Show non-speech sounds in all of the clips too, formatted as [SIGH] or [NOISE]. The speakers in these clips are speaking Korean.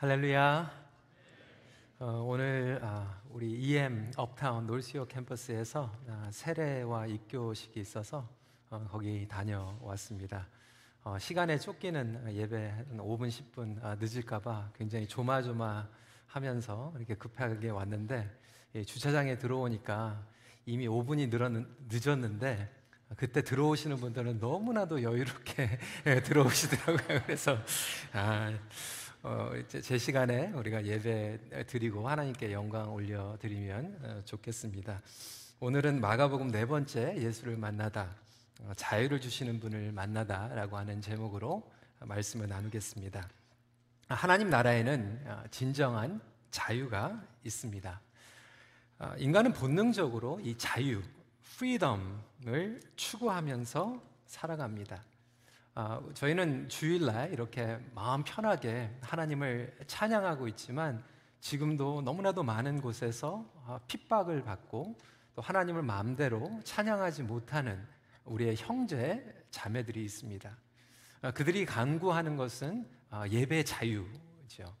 할렐루야. 어, 오늘 아, 우리 EM 업타운 놀시오 캠퍼스에서 아, 세례와 입교식이 있어서 어, 거기 다녀왔습니다. 어, 시간에 쫓기는 예배 5분 10분 아, 늦을까봐 굉장히 조마조마하면서 이렇게 급하게 왔는데 예, 주차장에 들어오니까 이미 5분이 늘었, 늦었는데 그때 들어오시는 분들은 너무나도 여유롭게 [LAUGHS] 예, 들어오시더라고요. 그래서 아, 어, 제 시간에 우리가 예배 드리고 하나님께 영광 올려 드리면 어, 좋겠습니다. 오늘은 마가복음 네 번째 예수를 만나다 어, 자유를 주시는 분을 만나다라고 하는 제목으로 말씀을 나누겠습니다. 하나님 나라에는 어, 진정한 자유가 있습니다. 어, 인간은 본능적으로 이 자유, freedom을 추구하면서 살아갑니다. 아, 저희는 주일날 이렇게 마음 편하게 하나님을 찬양하고 있지만 지금도 너무나도 많은 곳에서 아, 핍박을 받고 또 하나님을 마음대로 찬양하지 못하는 우리의 형제 자매들이 있습니다. 아, 그들이 강구하는 것은 예배 자유죠.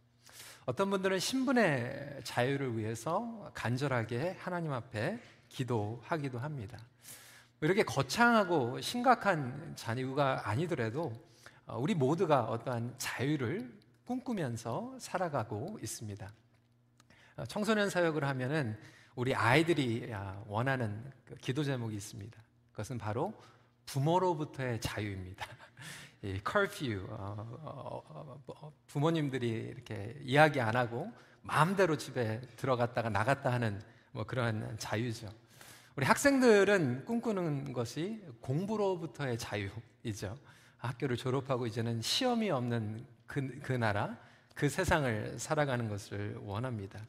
어떤 분들은 신분의 자유를 위해서 간절하게 하나님 앞에 기도하기도 합니다. 이렇게 거창하고 심각한 잔이유가 아니더라도 어, 우리 모두가 어떠한 자유를 꿈꾸면서 살아가고 있습니다. 어, 청소년 사역을 하면은 우리 아이들이 원하는 그 기도 제목이 있습니다. 그것은 바로 부모로부터의 자유입니다. [LAUGHS] 이 커퓨 어, 부모님들이 이렇게 이야기 안 하고 마음대로 집에 들어갔다가 나갔다 하는 뭐 그러한 자유죠. 우리 학생들은 꿈꾸는 것이 공부로부터의 자유이죠. 학교를 졸업하고 이제는 시험이 없는 그, 그 나라, 그 세상을 살아가는 것을 원합니다.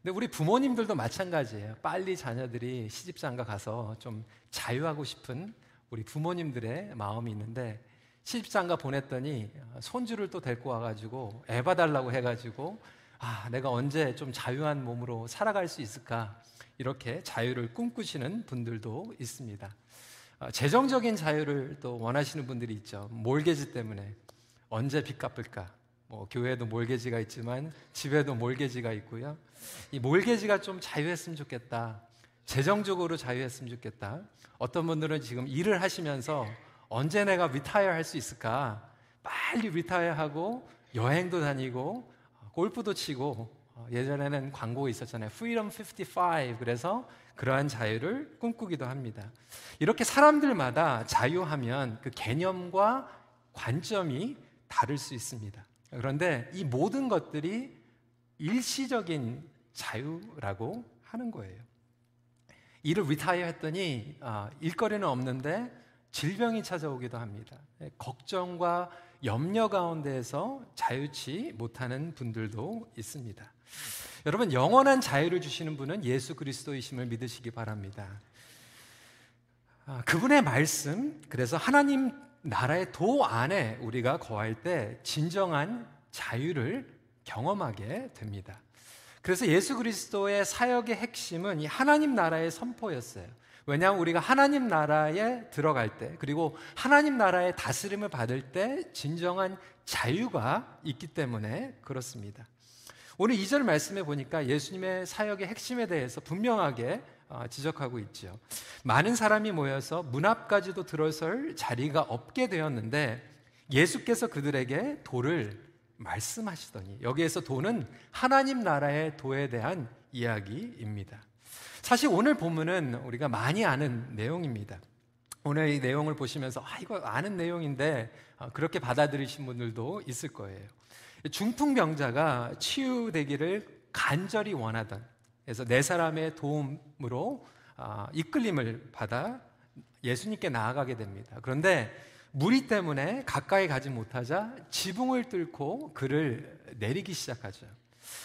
근데 우리 부모님들도 마찬가지예요. 빨리 자녀들이 시집장가 가서 좀 자유하고 싶은 우리 부모님들의 마음이 있는데 시집장가 보냈더니 손주를 또 데리고 와가지고 애 봐달라고 해가지고 아 내가 언제 좀 자유한 몸으로 살아갈 수 있을까 이렇게 자유를 꿈꾸시는 분들도 있습니다. 어, 재정적인 자유를 또 원하시는 분들이 있죠. 몰개지 때문에 언제 빚 갚을까? 뭐 교회에도 몰개지가 있지만 집에도 몰개지가 있고요. 이 몰개지가 좀 자유했으면 좋겠다. 재정적으로 자유했으면 좋겠다. 어떤 분들은 지금 일을 하시면서 언제 내가 retire 할 수 있을까? 빨리 retire 하고 여행도 다니고 골프도 치고 어, 예전에는 광고 있었잖아요. Freedom 55. 그래서 그러한 자유를 꿈꾸기도 합니다. 이렇게 사람들마다 자유하면 그 개념과 관점이 다를 수 있습니다. 그런데 이 모든 것들이 일시적인 자유라고 하는 거예요. 일을 리타이어 했더니 아, 일거리는 없는데 질병이 찾아오기도 합니다. 걱정과 염려 가운데에서 자유치 못하는 분들도 있습니다. 여러분 영원한 자유를 주시는 분은 예수 그리스도이심을 믿으시기 바랍니다. 아, 그분의 말씀, 그래서 하나님 나라의 도 안에 우리가 거할 때 진정한 자유를 경험하게 됩니다. 그래서 예수 그리스도의 사역의 핵심은 이 하나님 나라의 선포였어요. 왜냐하면 우리가 하나님 나라에 들어갈 때, 그리고 하나님 나라의 다스림을 받을 때 진정한 자유가 있기 때문에 그렇습니다. 오늘 2절 말씀에 보니까 예수님의 사역의 핵심에 대해서 분명하게 어, 지적하고 있죠. 많은 사람이 모여서 문 앞까지도 들어설 자리가 없게 되었는데 예수께서 그들에게 도를 말씀하시더니 여기에서 도는 하나님 나라의 도에 대한 이야기입니다. 사실 오늘 본문은 우리가 많이 아는 내용입니다. 오늘 이 내용을 보시면서 아 이거 아는 내용인데 어, 그렇게 받아들이신 분들도 있을 거예요. 중풍병자가 치유되기를 간절히 원하던 그래서 네 사람의 도움으로 아, 이끌림을 받아 예수님께 나아가게 됩니다. 그런데 무리 때문에 가까이 가지 못하자 지붕을 뚫고 그를 내리기 시작하죠.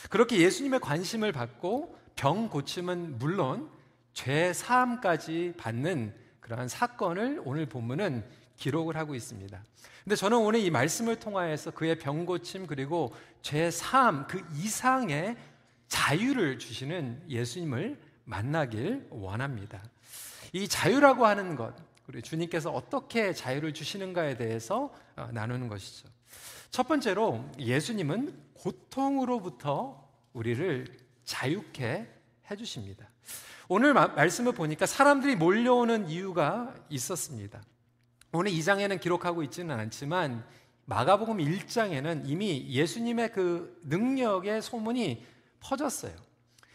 그렇게 예수님의 관심을 받고 병 고침은 물론 죄 사함까지 받는 그러한 사건을 오늘 본문은 기록을 하고 있습니다. 근데 저는 오늘 이 말씀을 통하여서 그의 병고침 그리고 죄 사함 그 이상의 자유를 주시는 예수님을 만나길 원합니다. 이 자유라고 하는 것, 그리고 주님께서 어떻게 자유를 주시는가에 대해서 어, 나누는 것이죠. 첫 번째로 예수님은 고통으로부터 우리를 자유케 해주십니다. 오늘 마, 말씀을 보니까 사람들이 몰려오는 이유가 있었습니다. 오늘 2장에는 기록하고 있지는 않지만 마가복음 1장에는 이미 예수님의 그 능력의 소문이 퍼졌어요.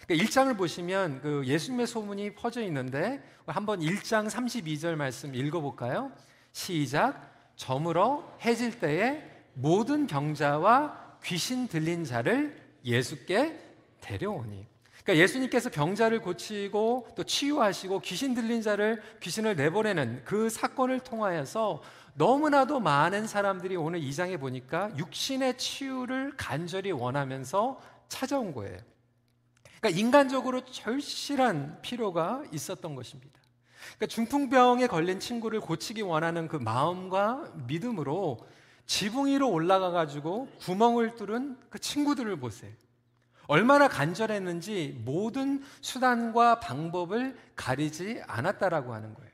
그러니까 1장을 보시면 그 예수님의 소문이 퍼져 있는데 한번 1장 32절 말씀 읽어볼까요? 시작. 저물어 해질 때에 모든 병자와 귀신 들린 자를 예수께 데려오니. 그러니까 예수님께서 병자를 고치고 또 치유하시고 귀신 들린 자를 귀신을 내보내는 그 사건을 통하여서 너무나도 많은 사람들이 오늘 이 장에 보니까 육신의 치유를 간절히 원하면서 찾아온 거예요. 그러니까 인간적으로 절실한 필요가 있었던 것입니다. 그러니까 중풍병에 걸린 친구를 고치기 원하는 그 마음과 믿음으로 지붕 위로 올라가 가지고 구멍을 뚫은 그 친구들을 보세요. 얼마나 간절했는지 모든 수단과 방법을 가리지 않았다라고 하는 거예요.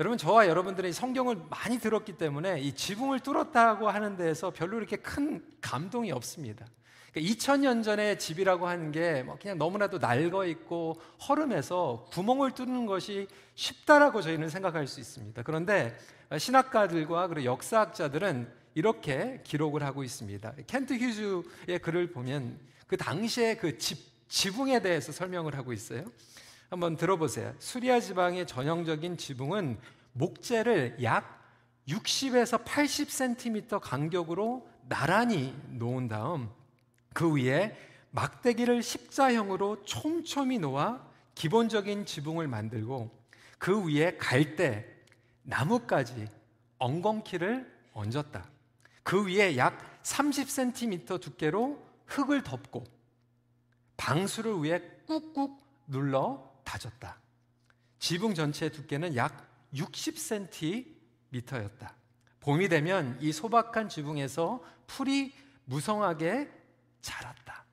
여러분 저와 여러분들이 성경을 많이 들었기 때문에 이 지붕을 뚫었다고 하는 데에서 별로 이렇게 큰 감동이 없습니다. 그러니까 2000년 전에 집이라고 하는 게뭐 그냥 너무나도 낡아 있고 허름해서 구멍을 뚫는 것이 쉽다라고 저희는 생각할 수 있습니다. 그런데 신학가들과 그리고 역사학자들은 이렇게 기록을 하고 있습니다. 켄트 휴즈의 글을 보면 그 당시에 그 집, 지붕에 대해서 설명을 하고 있어요. 한번 들어보세요. 수리아 지방의 전형적인 지붕은 목재를 약 60에서 80cm 간격으로 나란히 놓은 다음 그 위에 막대기를 십자형으로 촘촘히 놓아 기본적인 지붕을 만들고 그 위에 갈대, 나뭇가지, 엉겅퀴를 얹었다. 그 위에 약 30cm 두께로 흙을 덮고 방수를 위에 꾹꾹 눌러 다졌다. 지붕 전체의 두께는 약 60cm였다. 봄이 되면 이 소박한 지붕에서 풀이 무성하게 자랐다.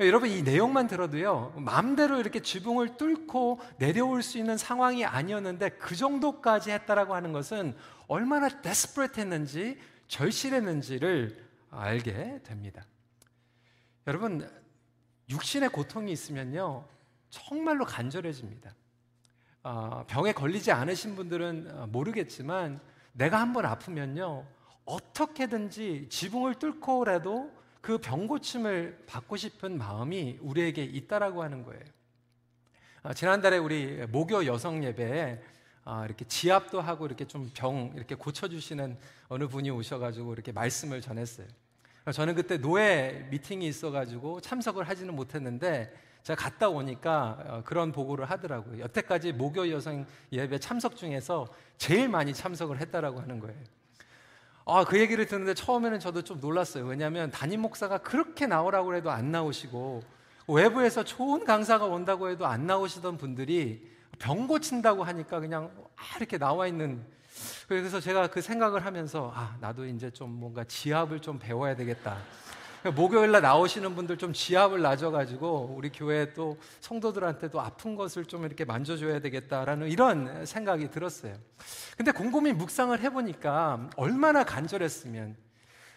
여러분 이 내용만 들어도요 마음대로 이렇게 지붕을 뚫고 내려올 수 있는 상황이 아니었는데 그 정도까지 했다라고 하는 것은 얼마나 데스프레트했는지 절실했는지를 알게 됩니다. 여러분, 육신의 고통이 있으면요, 정말로 간절해집니다. 어, 병에 걸리지 않으신 분들은 어, 모르겠지만, 내가 한번 아프면요, 어떻게든지 지붕을 뚫고라도 그 병고침을 받고 싶은 마음이 우리에게 있다라고 하는 거예요. 어, 지난달에 우리 모교 여성 예배에 아, 이렇게 지압도 하고 이렇게 좀 병 이렇게 고쳐주시는 어느 분이 오셔가지고 이렇게 말씀을 전했어요. 저는 그때 노예 미팅이 있어가지고 참석을 하지는 못했는데 제가 갔다 오니까 어, 그런 보고를 하더라고요. 여태까지 목요 여성 예배 참석 중에서 제일 많이 참석을 했다라고 하는 거예요. 아, 그 얘기를 듣는데 처음에는 저도 좀 놀랐어요. 왜냐하면 담임 목사가 그렇게 나오라고 해도 안 나오시고 외부에서 좋은 강사가 온다고 해도 안 나오시던 분들이 병 고친다고 하니까 그냥 아, 이렇게 나와 있는 그래서 제가 그 생각을 하면서 아 나도 이제 좀 뭔가 지압을 좀 배워야 되겠다. 목요일 날 나오시는 분들 좀 지압을 낮아가지고 우리 교회 또 성도들한테도 아픈 것을 좀 이렇게 만져줘야 되겠다라는 이런 생각이 들었어요. 근데 곰곰이 묵상을 해보니까 얼마나 간절했으면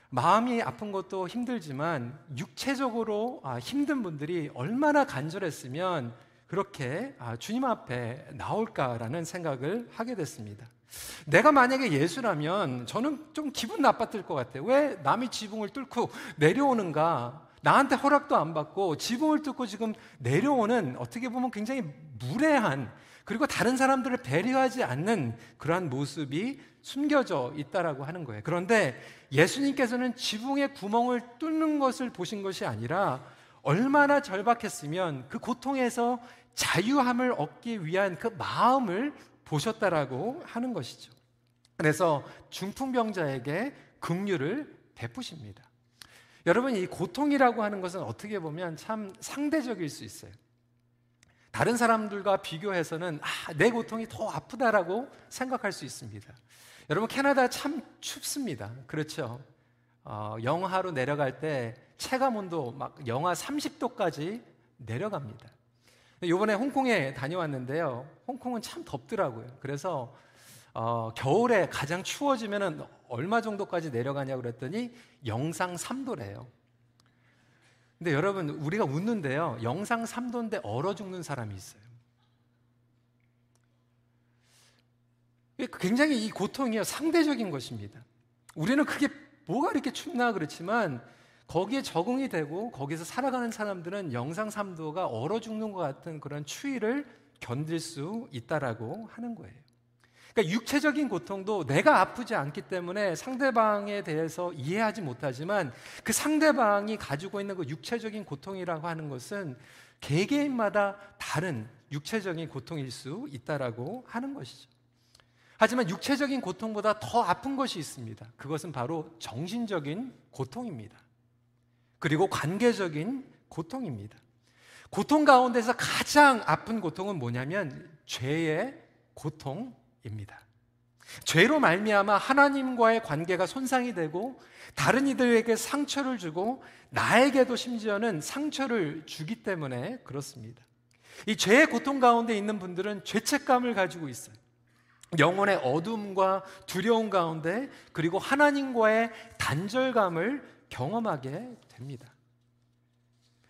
마음이 아픈 것도 힘들지만 육체적으로 아, 힘든 분들이 얼마나 간절했으면 그렇게 아, 주님 앞에 나올까라는 생각을 하게 됐습니다. 내가 만약에 예수라면 저는 좀 기분 나빴을 것 같아요. 왜 남이 지붕을 뚫고 내려오는가? 나한테 허락도 안 받고 지붕을 뚫고 지금 내려오는 어떻게 보면 굉장히 무례한 그리고 다른 사람들을 배려하지 않는 그러한 모습이 숨겨져 있다라고 하는 거예요. 그런데 예수님께서는 지붕의 구멍을 뚫는 것을 보신 것이 아니라 얼마나 절박했으면 그 고통에서 자유함을 얻기 위한 그 마음을 보셨다라고 하는 것이죠. 그래서 중풍병자에게 긍휼을 베푸십니다. 여러분 이 고통이라고 하는 것은 어떻게 보면 참 상대적일 수 있어요. 다른 사람들과 비교해서는 아, 내 고통이 더 아프다라고 생각할 수 있습니다. 여러분 캐나다 참 춥습니다. 그렇죠? 어, 영하로 내려갈 때 체감 온도 막 영하 30도까지 내려갑니다. 이번에 홍콩에 다녀왔는데요. 홍콩은 참 덥더라고요. 그래서 어, 겨울에 가장 추워지면 얼마 정도까지 내려가냐고 그랬더니 영상 3도래요. 근데 여러분, 우리가 웃는데요. 영상 3도인데 얼어 죽는 사람이 있어요. 굉장히 이 고통이 상대적인 것입니다. 우리는 그게 뭐가 이렇게 춥나 그렇지만 거기에 적응이 되고 거기서 살아가는 사람들은 영상 3도가 얼어 죽는 것 같은 그런 추위를 견딜 수 있다라고 하는 거예요. 그러니까 육체적인 고통도 내가 아프지 않기 때문에 상대방에 대해서 이해하지 못하지만 그 상대방이 가지고 있는 그 육체적인 고통이라고 하는 것은 개개인마다 다른 육체적인 고통일 수 있다라고 하는 것이죠. 하지만 육체적인 고통보다 더 아픈 것이 있습니다. 그것은 바로 정신적인 고통입니다. 그리고 관계적인 고통입니다. 고통 가운데서 가장 아픈 고통은 뭐냐면 죄의 고통 입니다. 죄로 말미암아 하나님과의 관계가 손상이 되고 다른 이들에게 상처를 주고 나에게도 심지어는 상처를 주기 때문에 그렇습니다. 이 죄의 고통 가운데 있는 분들은 죄책감을 가지고 있어요. 영혼의 어둠과 두려움 가운데 그리고 하나님과의 단절감을 경험하게 됩니다.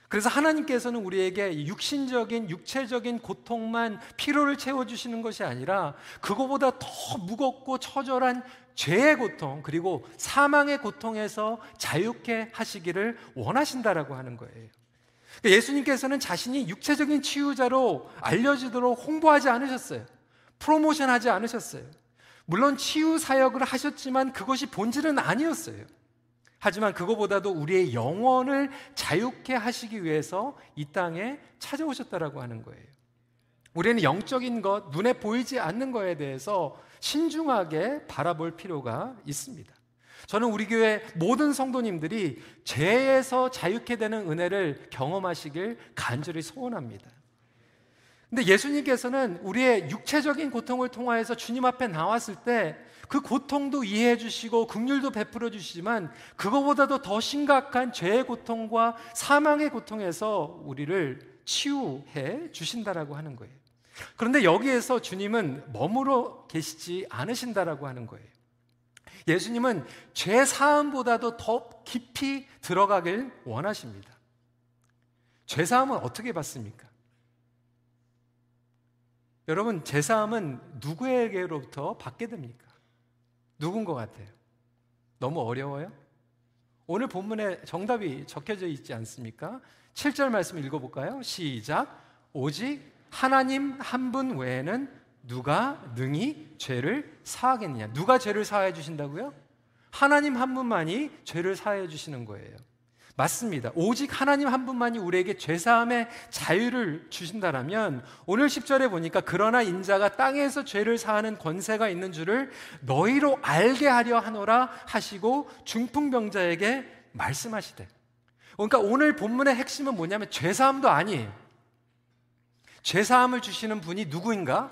그래서 하나님께서는 우리에게 육신적인 육체적인 고통만 피로를 채워 주시는 것이 아니라 그거보다 더 무겁고 처절한 죄의 고통 그리고 사망의 고통에서 자유케 하시기를 원하신다라고 하는 거예요. 그러니까 예수님께서는 자신이 육체적인 치유자로 알려지도록 홍보하지 않으셨어요. 프로모션 하지 않으셨어요. 물론 치유 사역을 하셨지만 그것이 본질은 아니었어요. 하지만 그거보다도 우리의 영혼을 자유케 하시기 위해서 이 땅에 찾아오셨다라고 하는 거예요. 우리는 영적인 것, 눈에 보이지 않는 것에 대해서 신중하게 바라볼 필요가 있습니다. 저는 우리 교회 모든 성도님들이 죄에서 자유케 되는 은혜를 경험하시길 간절히 소원합니다. 근데 예수님께서는 우리의 육체적인 고통을 통하여서 주님 앞에 나왔을 때 그 고통도 이해해 주시고 긍휼도 베풀어 주시지만 그거보다도 더 심각한 죄의 고통과 사망의 고통에서 우리를 치유해 주신다라고 하는 거예요. 그런데 여기에서 주님은 머무러 계시지 않으신다라고 하는 거예요. 예수님은 죄 사함보다도 더 깊이 들어가길 원하십니다. 죄 사함은 어떻게 받습니까? 여러분, 제사함은 누구에게로부터 받게 됩니까? 누군 것 같아요? 너무 어려워요? 오늘 본문에 정답이 적혀져 있지 않습니까? 7절 말씀 읽어볼까요? 시작. 오직 하나님 한 분 외에는 누가 능히 죄를 사하겠느냐? 누가 죄를 사해 주신다고요? 하나님 한 분만이 죄를 사해 주시는 거예요. 맞습니다. 오직 하나님 한 분만이 우리에게 죄사함의 자유를 주신다라면 오늘 10절에 보니까 그러나 인자가 땅에서 죄를 사하는 권세가 있는 줄을 너희로 알게 하려 하노라 하시고 중풍병자에게 말씀하시되 그러니까 오늘 본문의 핵심은 뭐냐면 죄사함도 아니에요. 죄사함을 주시는 분이 누구인가?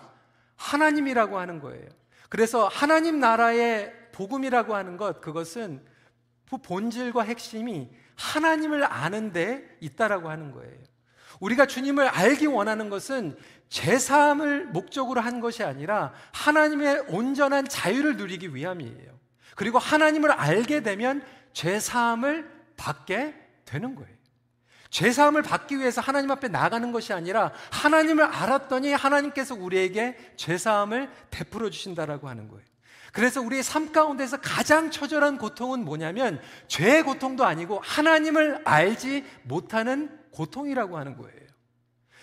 하나님이라고 하는 거예요. 그래서 하나님 나라의 복음이라고 하는 것 그것은 그 본질과 핵심이 하나님을 아는 데 있다라고 하는 거예요. 우리가 주님을 알기 원하는 것은 제사함을 목적으로 한 것이 아니라 하나님의 온전한 자유를 누리기 위함이에요. 그리고 하나님을 알게 되면 죄사함을 받게 되는 거예요. 죄사함을 받기 위해서 하나님 앞에 나가는 것이 아니라 하나님을 알았더니 하나님께서 우리에게 죄사함을 베풀어 주신다라고 하는 거예요. 그래서 우리의 삶 가운데서 가장 처절한 고통은 뭐냐면 죄의 고통도 아니고 하나님을 알지 못하는 고통이라고 하는 거예요.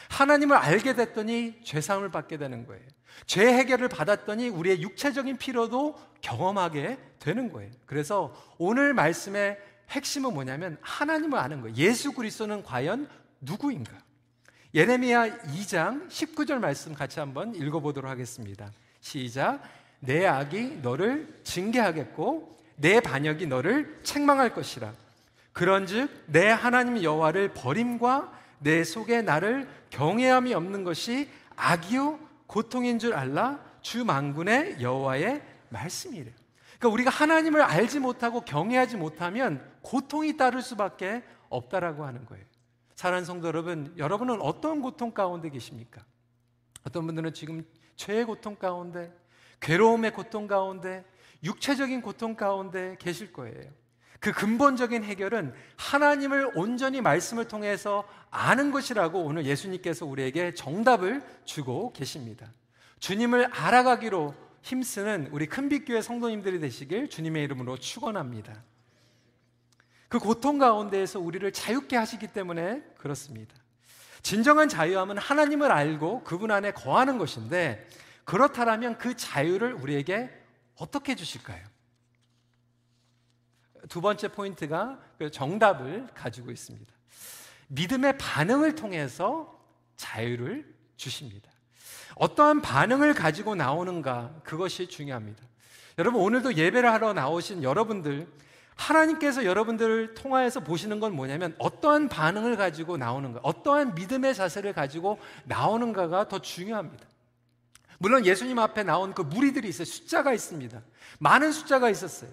하나님을 알게 됐더니 죄사함을 받게 되는 거예요. 죄 해결을 받았더니 우리의 육체적인 피로도 경험하게 되는 거예요. 그래서 오늘 말씀의 핵심은 뭐냐면 하나님을 아는 거예요. 예수 그리스도는 과연 누구인가? 예레미야 2장 19절 말씀 같이 한번 읽어보도록 하겠습니다. 시작. 내 악이 너를 징계하겠고 내 반역이 너를 책망할 것이라. 그런즉 내 하나님 여호와를 버림과 내 속에 나를 경외함이 없는 것이 악이요 고통인 줄 알라 주 만군의 여호와의 말씀이래. 그러니까 우리가 하나님을 알지 못하고 경외하지 못하면 고통이 따를 수밖에 없다라고 하는 거예요. 사랑하는 성도 여러분, 여러분은 어떤 고통 가운데 계십니까? 어떤 분들은 지금 최의 고통 가운데 괴로움의 고통 가운데, 육체적인 고통 가운데 계실 거예요. 그 근본적인 해결은 하나님을 온전히 말씀을 통해서 아는 것이라고 오늘 예수님께서 우리에게 정답을 주고 계십니다. 주님을 알아가기로 힘쓰는 우리 큰빛교회 성도님들이 되시길 주님의 이름으로 축원합니다. 그 고통 가운데에서 우리를 자유케 하시기 때문에 그렇습니다. 진정한 자유함은 하나님을 알고 그분 안에 거하는 것인데 그렇다면 그 자유를 우리에게 어떻게 주실까요? 두 번째 포인트가 그 정답을 가지고 있습니다. 믿음의 반응을 통해서 자유를 주십니다. 어떠한 반응을 가지고 나오는가 그것이 중요합니다. 여러분 오늘도 예배를 하러 나오신 여러분들 하나님께서 여러분들을 통하여서 보시는 건 뭐냐면 어떠한 반응을 가지고 나오는가, 어떠한 믿음의 자세를 가지고 나오는가가 더 중요합니다. 물론 예수님 앞에 나온 그 무리들이 있어요. 숫자가 있습니다. 많은 숫자가 있었어요.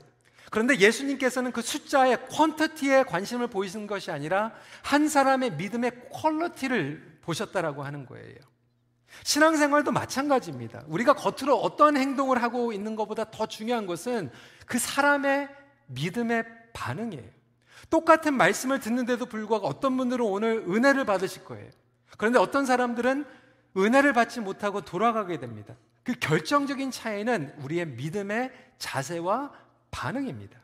그런데 예수님께서는 그 숫자의 퀀터티에 관심을 보이신 것이 아니라 한 사람의 믿음의 퀄러티를 보셨다라고 하는 거예요. 신앙생활도 마찬가지입니다. 우리가 겉으로 어떠한 행동을 하고 있는 것보다 더 중요한 것은 그 사람의 믿음의 반응이에요. 똑같은 말씀을 듣는데도 불구하고 어떤 분들은 오늘 은혜를 받으실 거예요. 그런데 어떤 사람들은 은혜를 받지 못하고 돌아가게 됩니다. 그 결정적인 차이는 우리의 믿음의 자세와 반응입니다.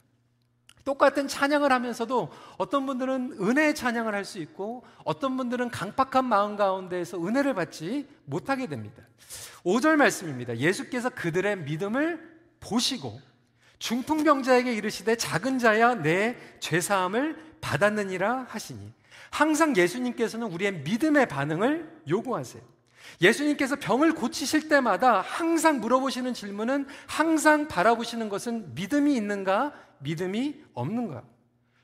똑같은 찬양을 하면서도 어떤 분들은 은혜의 찬양을 할 수 있고 어떤 분들은 강팍한 마음 가운데에서 은혜를 받지 못하게 됩니다. 5절 말씀입니다. 예수께서 그들의 믿음을 보시고 중풍병자에게 이르시되 작은 자야 내 죄사함을 받았느니라 하시니 항상 예수님께서는 우리의 믿음의 반응을 요구하세요. 예수님께서 병을 고치실 때마다 항상 물어보시는 질문은 항상 바라보시는 것은 믿음이 있는가, 믿음이 없는가.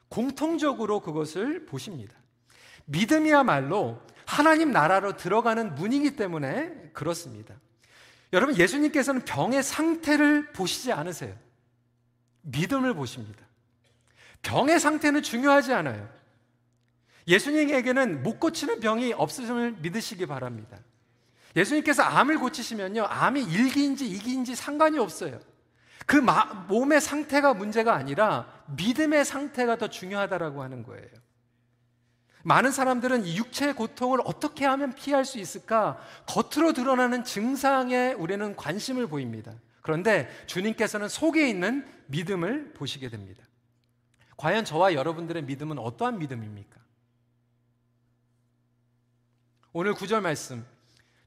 공통적으로 그것을 보십니다. 믿음이야말로 하나님 나라로 들어가는 문이기 때문에 그렇습니다. 여러분, 예수님께서는 병의 상태를 보시지 않으세요. 믿음을 보십니다. 병의 상태는 중요하지 않아요. 예수님에게는 못 고치는 병이 없으심을 믿으시기 바랍니다. 예수님께서 암을 고치시면요, 암이 1기인지 2기인지 상관이 없어요. 그 마, 몸의 상태가 문제가 아니라 믿음의 상태가 더 중요하다라고 하는 거예요. 많은 사람들은 육체의 고통을 어떻게 하면 피할 수 있을까? 겉으로 드러나는 증상에 우리는 관심을 보입니다. 그런데 주님께서는 속에 있는 믿음을 보시게 됩니다. 과연 저와 여러분들의 믿음은 어떠한 믿음입니까? 오늘 구절 말씀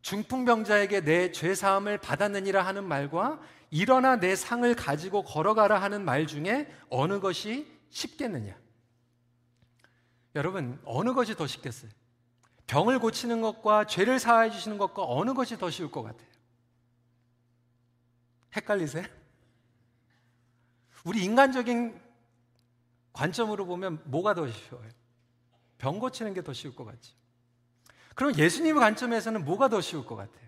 중풍병자에게 내 죄사함을 받았느니라 하는 말과 일어나 내 상을 가지고 걸어가라 하는 말 중에 어느 것이 쉽겠느냐? 여러분, 어느 것이 더 쉽겠어요? 병을 고치는 것과 죄를 사하해 주시는 것과 어느 것이 더 쉬울 것 같아요? 헷갈리세요? 우리 인간적인 관점으로 보면 뭐가 더 쉬워요? 병 고치는 게 더 쉬울 것 같죠. 그럼 예수님의 관점에서는 뭐가 더 쉬울 것 같아요?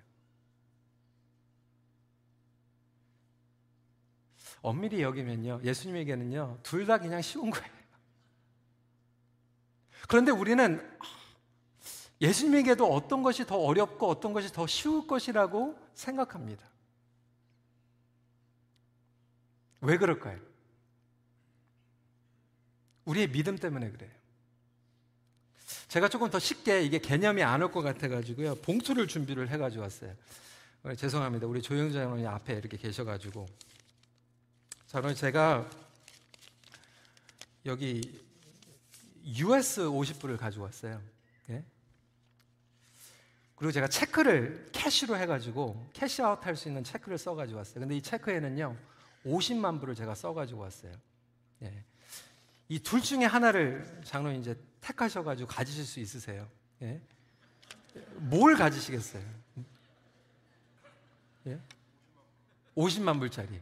엄밀히 여기면요, 예수님에게는요, 둘 다 그냥 쉬운 거예요. 그런데 우리는 예수님에게도 어떤 것이 더 어렵고 어떤 것이 더 쉬울 것이라고 생각합니다. 왜 그럴까요? 우리의 믿음 때문에 그래요. 제가 조금 더 쉽게 이게 개념이 안 올 것 같아가지고요. 봉투를 준비를 해가지고 왔어요. 어, 죄송합니다. 우리 조영주 장로님 앞에 이렇게 계셔가지고. 자, 그럼 제가 여기 US 50불을 가지고 왔어요. 예? 그리고 제가 check를 cash로 해가지고 cash out 할 수 있는 check를 써가지고 왔어요. 근데 이 check에는요, 50만 불을 제가 써가지고 왔어요. 예. 이 둘 중에 하나를 장로님 이제 택하셔가지고 가지실 수 있으세요? 예? 뭘 가지시겠어요? 예? 50만 불짜리.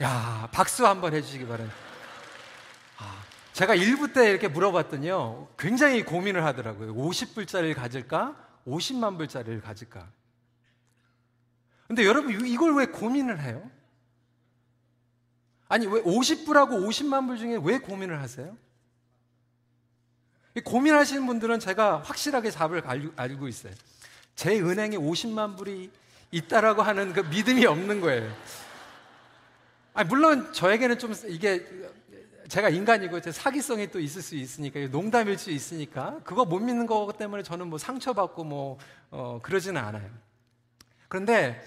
야, 박수 한번 해주시기 바랍니다. 아, 제가 일부 때 이렇게 물어봤더니요, 굉장히 고민을 하더라고요. 50불짜리를 가질까? 50만 불짜리를 가질까? 근데 여러분, 이걸 왜 고민을 해요? 아니, 왜 50불하고 50만 불 중에 왜 고민을 하세요? 고민하시는 분들은 제가 확실하게 답을 알고 있어요. 제 은행에 50만 불이 있다라고 하는 그 믿음이 없는 거예요. 아니, 물론 저에게는 좀 이게 제가 인간이고 제 사기성이 또 있을 수 있으니까 농담일 수 있으니까 그거 못 믿는 거 때문에 저는 뭐 상처받고 뭐 어, 그러지는 않아요. 그런데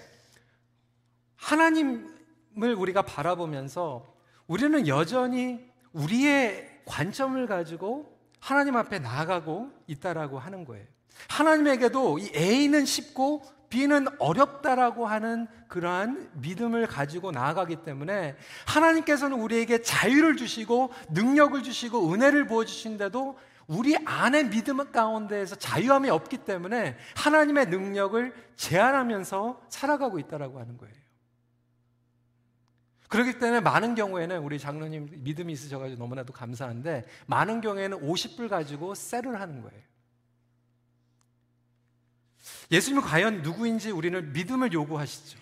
하나님 을 우리가 바라보면서 우리는 여전히 우리의 관점을 가지고 하나님 앞에 나아가고 있다라고 하는 거예요. 하나님에게도 이 A는 쉽고 B는 어렵다라고 하는 그러한 믿음을 가지고 나아가기 때문에 하나님께서는 우리에게 자유를 주시고 능력을 주시고 은혜를 부어주신데도 우리 안에 믿음 가운데에서 자유함이 없기 때문에 하나님의 능력을 제한하면서 살아가고 있다라고 하는 거예요. 그렇기 때문에 많은 경우에는 우리 장로님 믿음이 있으셔가지고 너무나도 감사한데 많은 경우에는 50불 가지고 셀을 하는 거예요. 예수님은 과연 누구인지 우리는 믿음을 요구하시죠.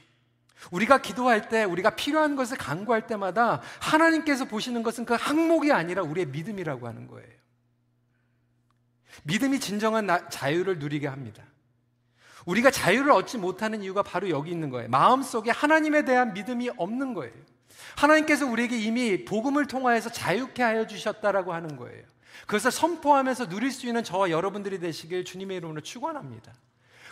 우리가 기도할 때, 우리가 필요한 것을 간구할 때마다 하나님께서 보시는 것은 그 항목이 아니라 우리의 믿음이라고 하는 거예요. 믿음이 진정한 자유를 누리게 합니다. 우리가 자유를 얻지 못하는 이유가 바로 여기 있는 거예요. 마음속에 하나님에 대한 믿음이 없는 거예요. 하나님께서 우리에게 이미 복음을 통하여서 자유케 하여 주셨다라고 하는 거예요. 그것을 선포하면서 누릴 수 있는 저와 여러분들이 되시길 주님의 이름으로 축원합니다.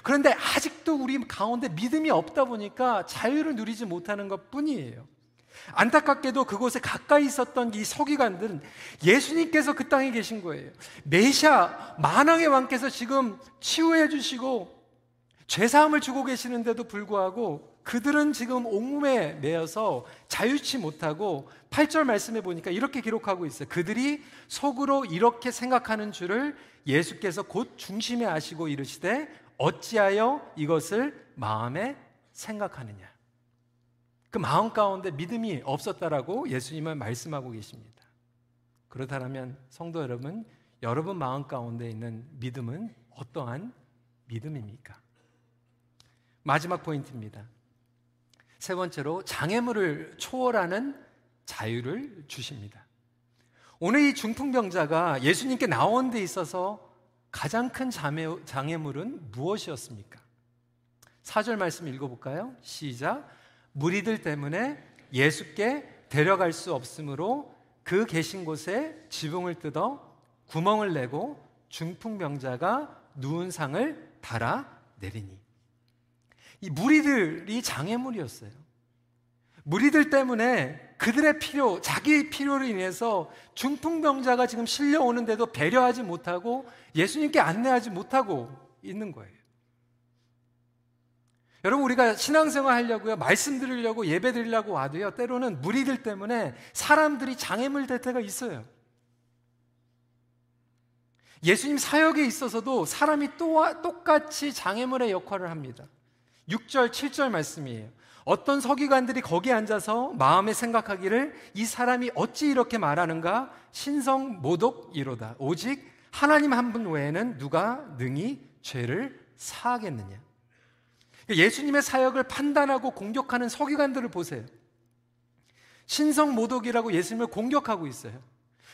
그런데 아직도 우리 가운데 믿음이 없다 보니까 자유를 누리지 못하는 것 뿐이에요. 안타깝게도 그곳에 가까이 있었던 이 서기관들은 예수님께서 그 땅에 계신 거예요. 메시아 만왕의 왕께서 지금 치유해 주시고 죄 사함을 주고 계시는데도 불구하고 그들은 지금 옥문에 매여서 자유치 못하고 8절 말씀해 보니까 이렇게 기록하고 있어요. 그들이 속으로 이렇게 생각하는 줄을 예수께서 곧 중심에 아시고 이르시되 어찌하여 이것을 마음에 생각하느냐. 그 마음 가운데 믿음이 없었다라고 예수님은 말씀하고 계십니다. 그렇다면 성도 여러분, 여러분 마음 가운데 있는 믿음은 어떠한 믿음입니까? 마지막 포인트입니다. 세 번째로 장애물을 초월하는 자유를 주십니다. 오늘 이 중풍병자가 예수님께 나온 데 있어서 가장 큰 장애물은 무엇이었습니까? 4절 말씀 읽어볼까요? 시작. 무리들 때문에 예수께 데려갈 수 없으므로 그 계신 곳에 지붕을 뜯어 구멍을 내고 중풍병자가 누운 상을 달아 내리니. 이 무리들이 장애물이었어요. 무리들 때문에 그들의 필요, 자기 필요를 인해서 중풍병자가 지금 실려오는데도 배려하지 못하고 예수님께 안내하지 못하고 있는 거예요. 여러분, 우리가 신앙생활 하려고요, 말씀 드리려고, 예배 드리려고 와도요, 때로는 무리들 때문에 사람들이 장애물 될 때가 있어요. 예수님 사역에 있어서도 사람이 또 똑같이 장애물의 역할을 합니다. 6절, 7절 말씀이에요. 어떤 서기관들이 거기에 앉아서 마음에 생각하기를 이 사람이 어찌 이렇게 말하는가? 신성 모독이로다. 오직 하나님 한 분 외에는 누가 능히 죄를 사하겠느냐? 예수님의 사역을 판단하고 공격하는 서기관들을 보세요. 신성 모독이라고 예수님을 공격하고 있어요.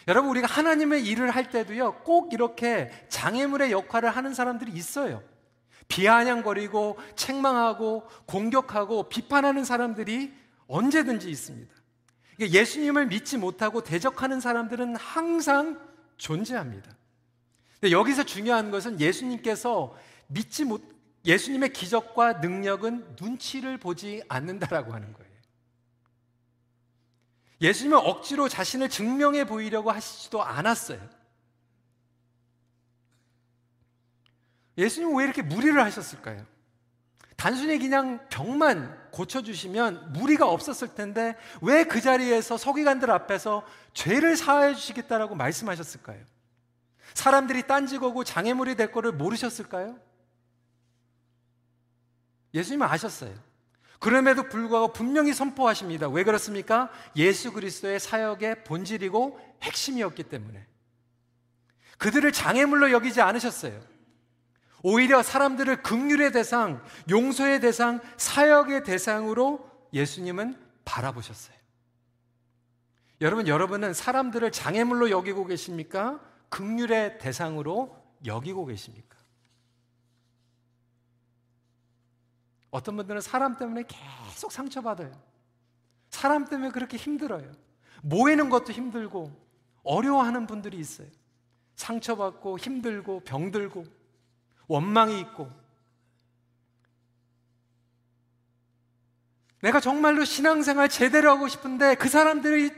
여러분, 우리가 하나님의 일을 할 때도요, 꼭 이렇게 장애물의 역할을 하는 사람들이 있어요. 비아냥거리고 책망하고 공격하고 비판하는 사람들이 언제든지 있습니다. 예수님을 믿지 못하고 대적하는 사람들은 항상 존재합니다. 여기서 중요한 것은 예수님께서 믿지 못, 예수님의 기적과 능력은 눈치를 보지 않는다라고 하는 거예요. 예수님은 억지로 자신을 증명해 보이려고 하시지도 않았어요. 예수님은 왜 이렇게 무리를 하셨을까요? 단순히 그냥 병만 고쳐주시면 무리가 없었을 텐데 왜 그 자리에서 서기관들 앞에서 죄를 사하여 주시겠다라고 말씀하셨을까요? 사람들이 딴지거고 장애물이 될 거를 모르셨을까요? 예수님은 아셨어요. 그럼에도 불구하고 분명히 선포하십니다. 왜 그렇습니까? 예수 그리스도의 사역의 본질이고 핵심이었기 때문에. 그들을 장애물로 여기지 않으셨어요. 오히려 사람들을 극률의 대상, 용서의 대상, 사역의 대상으로 예수님은 바라보셨어요. 여러분, 여러분은 사람들을 장애물로 여기고 계십니까? 극률의 대상으로 여기고 계십니까? 어떤 분들은 사람 때문에 계속 상처받아요. 사람 때문에 그렇게 힘들어요. 모이는 것도 힘들고 어려워하는 분들이 있어요. 상처받고 힘들고 병들고 원망이 있고 내가 정말로 신앙생활 제대로 하고 싶은데 그 사람들이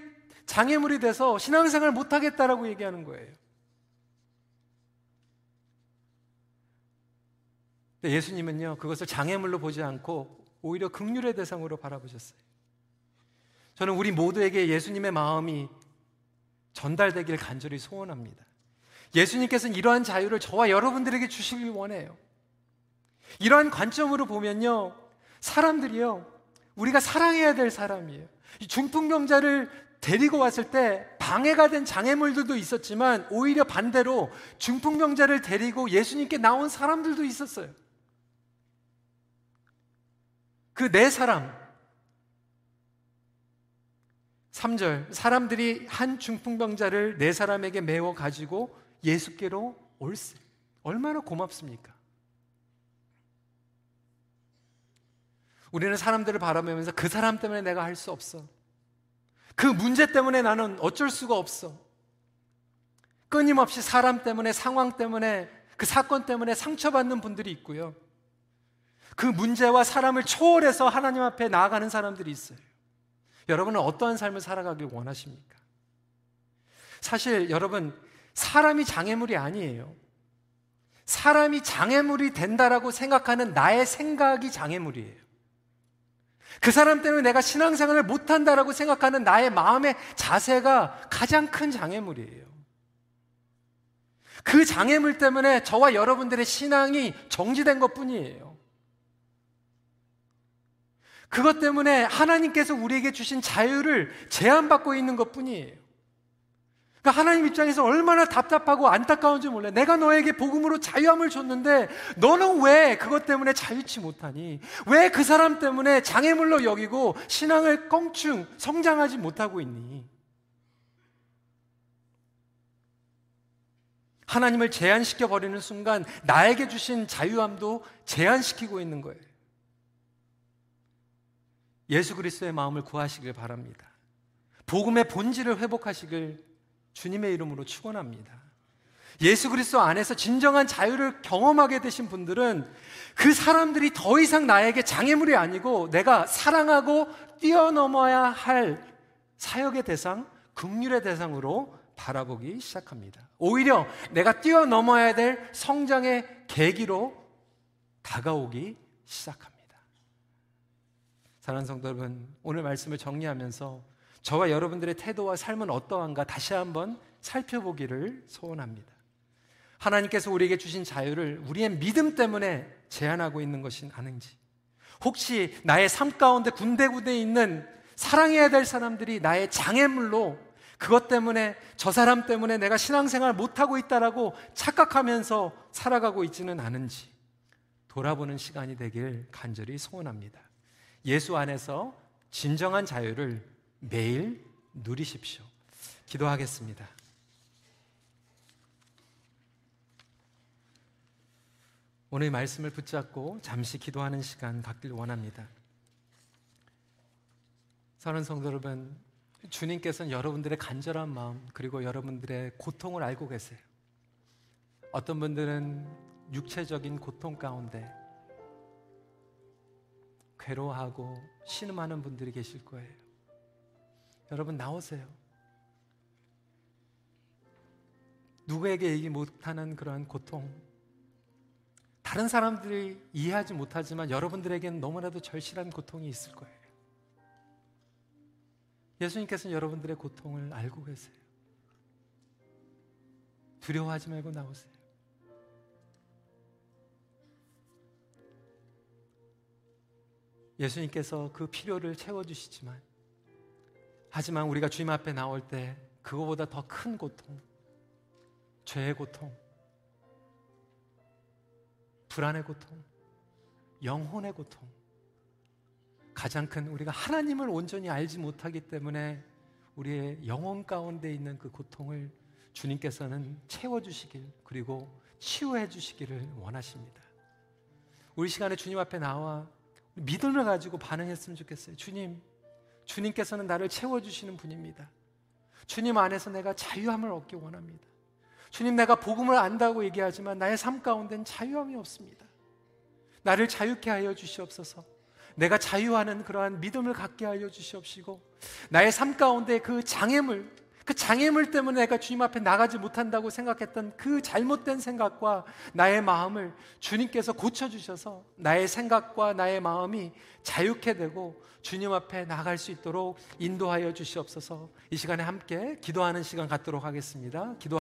장애물이 돼서 신앙생활 못하겠다라고 얘기하는 거예요. 예수님은요, 그것을 장애물로 보지 않고 오히려 극률의 대상으로 바라보셨어요. 저는 우리 모두에게 예수님의 마음이 전달되길 간절히 소원합니다. 예수님께서는 이러한 자유를 저와 여러분들에게 주시길 원해요. 이러한 관점으로 보면요, 사람들이요, 우리가 사랑해야 될 사람이에요. 중풍병자를 데리고 왔을 때 방해가 된 장애물들도 있었지만 오히려 반대로 중풍병자를 데리고 예수님께 나온 사람들도 있었어요. 그 네 사람, 3절, 사람들이 한 중풍병자를 네 사람에게 메워 가지고 예수께로 올세. 얼마나 고맙습니까? 우리는 사람들을 바라보면서 그 사람 때문에 내가 할 수 없어. 그 문제 때문에 나는 어쩔 수가 없어. 끊임없이 사람 때문에, 상황 때문에, 그 사건 때문에 상처받는 분들이 있고요. 그 문제와 사람을 초월해서 하나님 앞에 나아가는 사람들이 있어요. 여러분은 어떠한 삶을 살아가길 원하십니까? 사실 여러분, 사람이 장애물이 아니에요. 사람이 장애물이 된다라고 생각하는 나의 생각이 장애물이에요. 그 사람 때문에 내가 신앙생활을 못한다라고 생각하는 나의 마음의 자세가 가장 큰 장애물이에요. 그 장애물 때문에 저와 여러분들의 신앙이 정지된 것 뿐이에요. 그것 때문에 하나님께서 우리에게 주신 자유를 제한받고 있는 것 뿐이에요. 그러니까 하나님 입장에서 얼마나 답답하고 안타까운지 몰라요. 내가 너에게 복음으로 자유함을 줬는데 너는 왜 그것 때문에 자유치 못하니? 왜 그 사람 때문에 장애물로 여기고 신앙을 껑충 성장하지 못하고 있니? 하나님을 제한시켜 버리는 순간 나에게 주신 자유함도 제한시키고 있는 거예요. 예수 그리스도의 마음을 구하시길 바랍니다. 복음의 본질을 회복하시길 주님의 이름으로 축원합니다. 예수 그리스도 안에서 진정한 자유를 경험하게 되신 분들은 그 사람들이 더 이상 나에게 장애물이 아니고 내가 사랑하고 뛰어넘어야 할 사역의 대상, 긍휼의 대상으로 바라보기 시작합니다. 오히려 내가 뛰어넘어야 될 성장의 계기로 다가오기 시작합니다. 사랑하는 성도 여러분, 오늘 말씀을 정리하면서 저와 여러분들의 태도와 삶은 어떠한가 다시 한번 살펴보기를 소원합니다. 하나님께서 우리에게 주신 자유를 우리의 믿음 때문에 제한하고 있는 것이 아닌지, 혹시 나의 삶 가운데 군데군데 있는 사랑해야 될 사람들이 나의 장애물로 그것 때문에 저 사람 때문에 내가 신앙생활 못하고 있다라고 착각하면서 살아가고 있지는 않은지 돌아보는 시간이 되길 간절히 소원합니다. 예수 안에서 진정한 자유를 매일 누리십시오. 기도하겠습니다. 오늘 말씀을 붙잡고 잠시 기도하는 시간 갖길 원합니다. 사는 성도 여러분, 주님께서는 여러분들의 간절한 마음 그리고 여러분들의 고통을 알고 계세요. 어떤 분들은 육체적인 고통 가운데 괴로워하고 신음하는 분들이 계실 거예요. 여러분 나오세요. 누구에게 얘기 못하는 그러한 고통. 다른 사람들이 이해하지 못하지만 여러분들에게는 너무나도 절실한 고통이 있을 거예요. 예수님께서는 여러분들의 고통을 알고 계세요. 두려워하지 말고 나오세요. 예수님께서 그 필요를 채워주시지만 하지만 우리가 주님 앞에 나올 때 그거보다 더 큰 고통, 죄의 고통, 불안의 고통, 영혼의 고통, 가장 큰 우리가 하나님을 온전히 알지 못하기 때문에 우리의 영혼 가운데 있는 그 고통을 주님께서는 채워주시길 그리고 치유해 주시기를 원하십니다. 우리 시간에 주님 앞에 나와 믿음을 가지고 반응했으면 좋겠어요. 주님, 주님께서는 나를 채워주시는 분입니다. 주님 안에서 내가 자유함을 얻기 원합니다. 주님 내가 복음을 안다고 얘기하지만 나의 삶 가운데는 자유함이 없습니다. 나를 자유케 하여 주시옵소서. 내가 자유하는 그러한 믿음을 갖게 하여 주시옵시고 나의 삶 가운데 그 장애물 그 장애물 때문에 내가 주님 앞에 나가지 못한다고 생각했던 그 잘못된 생각과 나의 마음을 주님께서 고쳐주셔서 나의 생각과 나의 마음이 자유케 되고 주님 앞에 나갈 수 있도록 인도하여 주시옵소서 이 시간에 함께 기도하는 시간 갖도록 하겠습니다. 기도